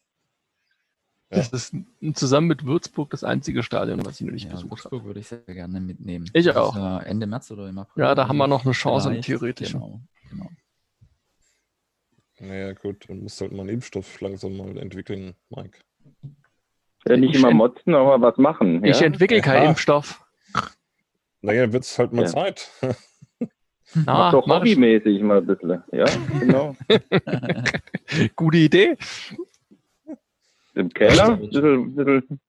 Das ist zusammen mit Würzburg das einzige Stadion, was ich noch nicht ja, besucht Würzburg habe. würde ich sehr gerne mitnehmen. Ich das auch. Ist, äh, Ende März oder im April. Ja, da haben wir noch eine Chance theoretisch. Genau, genau. Naja, gut, dann musst du halt mal einen Impfstoff langsam mal entwickeln, Mike. Ja, nicht ich immer motzen, aber was machen. Ich ja? entwickle keinen Impfstoff. Naja, wird es halt mal Zeit. Na, mach doch hobbymäßig mal ein bisschen. Ja, genau. Gute Idee. Im Keller? Bisschen, bisschen.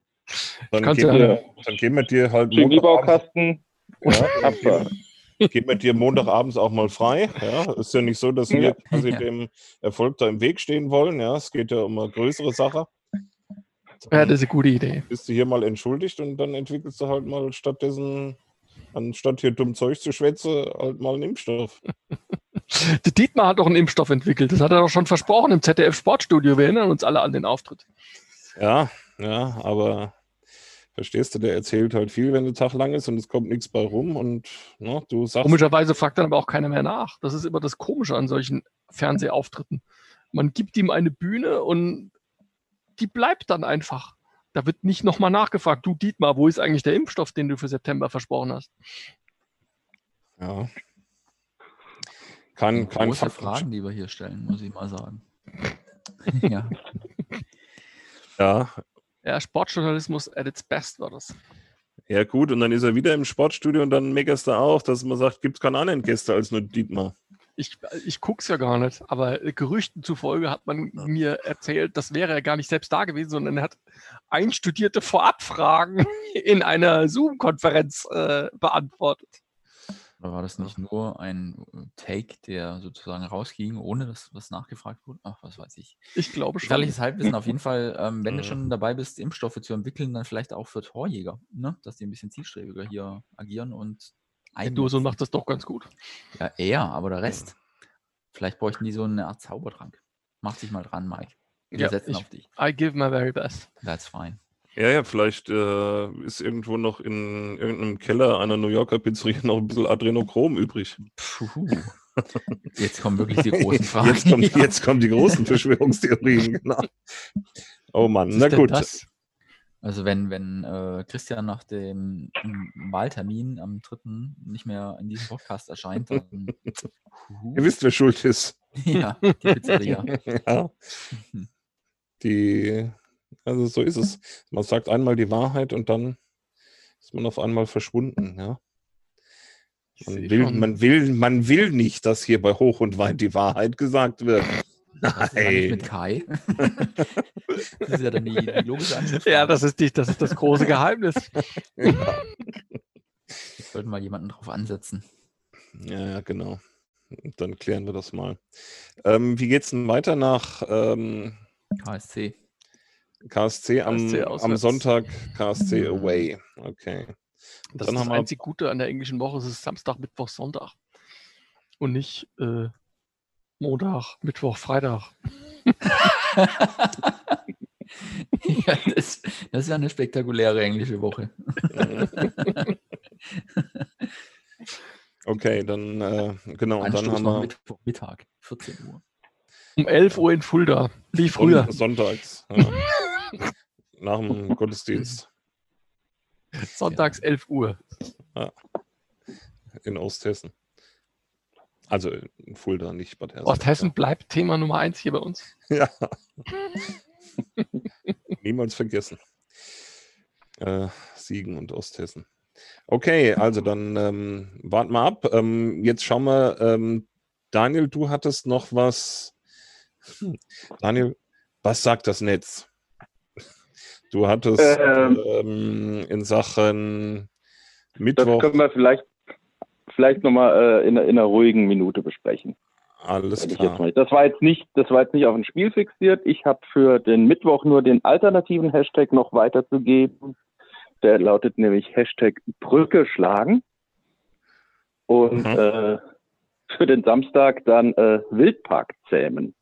Dann, geben ja, wir, dann geben wir dir halt Chemiebaukasten. Ja, geben wir dir Montagabends auch mal frei. Ja, ist ja nicht so, dass wir quasi ja. dem Erfolg da im Weg stehen wollen. Ja, es geht ja um eine größere Sache. Ja, das ist eine gute Idee. Bist du hier mal entschuldigt und dann entwickelst du halt mal stattdessen, anstatt hier dumm Zeug zu schwätzen, halt mal einen Impfstoff. Der Dietmar hat doch einen Impfstoff entwickelt. Das hat er doch schon versprochen im ZDF Sportstudio. Wir erinnern uns alle an den Auftritt. Ja, ja, aber verstehst du, der erzählt halt viel, wenn der Tag lang ist und es kommt nichts bei rum und ne, du sagst. Komischerweise fragt dann aber auch keiner mehr nach. Das ist immer das Komische an solchen Fernsehauftritten. Man gibt ihm eine Bühne und die bleibt dann einfach. Da wird nicht nochmal nachgefragt, du Dietmar, wo ist eigentlich der Impfstoff, den du für September versprochen hast? Ja. Kann, kein große Fragen, die wir hier stellen, muss ich mal sagen. ja. Ja. Ja, Sportjournalismus at its best war das. Ja, gut, und dann ist er wieder im Sportstudio und dann meckerst du auch, dass man sagt, gibt es keinen anderen Gäste als nur Dietmar. Ich, ich gucke es ja gar nicht, aber Gerüchten zufolge hat man mir erzählt, das wäre er gar nicht selbst da gewesen, sondern er hat einstudierte Vorabfragen in einer Zoom-Konferenz äh, beantwortet. Oder war das nicht nur ein äh, Take, der sozusagen rausging, ohne dass was nachgefragt wurde? Ach, was weiß ich. Ich glaube schon. Gefährliches Halbwissen auf jeden Fall. Ähm, wenn du schon dabei bist, Impfstoffe zu entwickeln, dann vielleicht auch für Torjäger, ne? dass die ein bisschen zielstrebiger hier agieren und ein Dose macht das doch ganz gut. Ja, er, aber der Rest. Vielleicht bräuchten die so eine Art Zaubertrank. Mach dich mal dran, Mike. Wir ja, setzen ich, auf dich. I give my very best. That's fine. Ja, ja, vielleicht äh, ist irgendwo noch in irgendeinem Keller einer New Yorker Pizzeria noch ein bisschen Adrenochrom übrig. Puh. Jetzt kommen wirklich die großen Fragen. Jetzt, kommt, ja. jetzt kommen die großen Verschwörungstheorien, genau. Oh Mann, na gut. Das? Also wenn, wenn äh, Christian nach dem Wahltermin am 3. nicht mehr in diesem Podcast erscheint, dann. Ihr wisst, wer schuld ist. ja, die Pizzeria. ja. Die also so ist es. Man sagt einmal die Wahrheit und dann ist man auf einmal verschwunden, ja. Man will, man, will, man will nicht, dass hier bei Hoch und Weit die Wahrheit gesagt wird. Nein. mit Kai. das ist ja dann die, die logische Antwort. Ja, das ist, die, das ist das große Geheimnis. ja. Sollten mal jemanden drauf ansetzen. Ja, genau. Dann klären wir das mal. Ähm, wie es denn weiter nach ähm, KSC? KSC am, KSC am Sonntag, KSC mhm. Away. Okay. Das Dann ist das einzig Gute an der englischen Woche, es ist Samstag, Mittwoch, Sonntag. Und nicht äh, Montag, Mittwoch, Freitag. ja, das, das, ist ja eine spektakuläre englische Woche. okay, dann äh, genau. Und dann haben wir Mittwoch, Mittag, 14 Uhr. Um 11 Uhr in Fulda, wie früher. Sonntags. Ja. Nach dem Gottesdienst. Sonntags 11 Uhr. Ja. In Osthessen. Also in Fulda, nicht Bad Hersfeld. Osthessen bleibt Thema Nummer 1 hier bei uns. Ja. Niemals vergessen. Äh, Siegen und Osthessen. Okay, also dann ähm, warten wir ab. Ähm, jetzt schauen wir, ähm, Daniel, du hattest noch was. Hm. Daniel, was sagt das Netz? Du hattest ähm, ähm, in Sachen Mittwoch. Das können wir vielleicht, vielleicht nochmal äh, in, in einer ruhigen Minute besprechen. Alles klar. Das war jetzt nicht, das war jetzt nicht auf ein Spiel fixiert. Ich habe für den Mittwoch nur den alternativen Hashtag noch weiterzugeben. Der lautet nämlich Hashtag Brücke schlagen. Und mhm. äh, für den Samstag dann äh, Wildpark zähmen.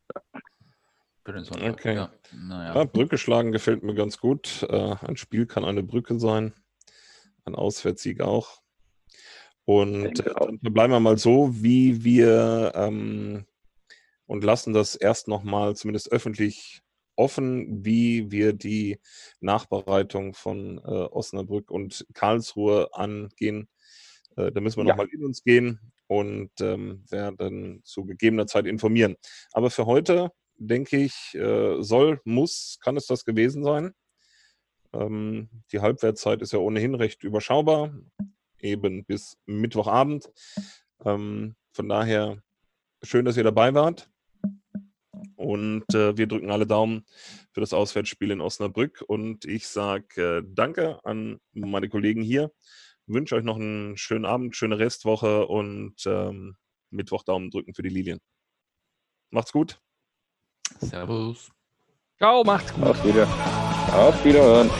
Für den Sonntag. Okay. Ja. Naja. ja, Brücke schlagen gefällt mir ganz gut. Äh, ein Spiel kann eine Brücke sein. Ein Auswärtssieg auch. Und äh, dann bleiben wir mal so, wie wir ähm, und lassen das erst nochmal zumindest öffentlich offen, wie wir die Nachbereitung von äh, Osnabrück und Karlsruhe angehen. Äh, da müssen wir ja. nochmal in uns gehen und ähm, werden zu gegebener Zeit informieren. Aber für heute denke ich, äh, soll, muss, kann es das gewesen sein. Ähm, die Halbwertszeit ist ja ohnehin recht überschaubar, eben bis Mittwochabend. Ähm, Von daher schön, dass ihr dabei wart. Und äh, wir drücken alle Daumen für das Auswärtsspiel in Osnabrück. Und ich sage äh, Danke an meine Kollegen hier. Wünsche euch noch einen schönen Abend, schöne Restwoche und ähm, Mittwoch Daumen drücken für die Lilien. Macht's gut. Servus. Ciao, macht's gut. Auf, wieder. Auf Wiederhören.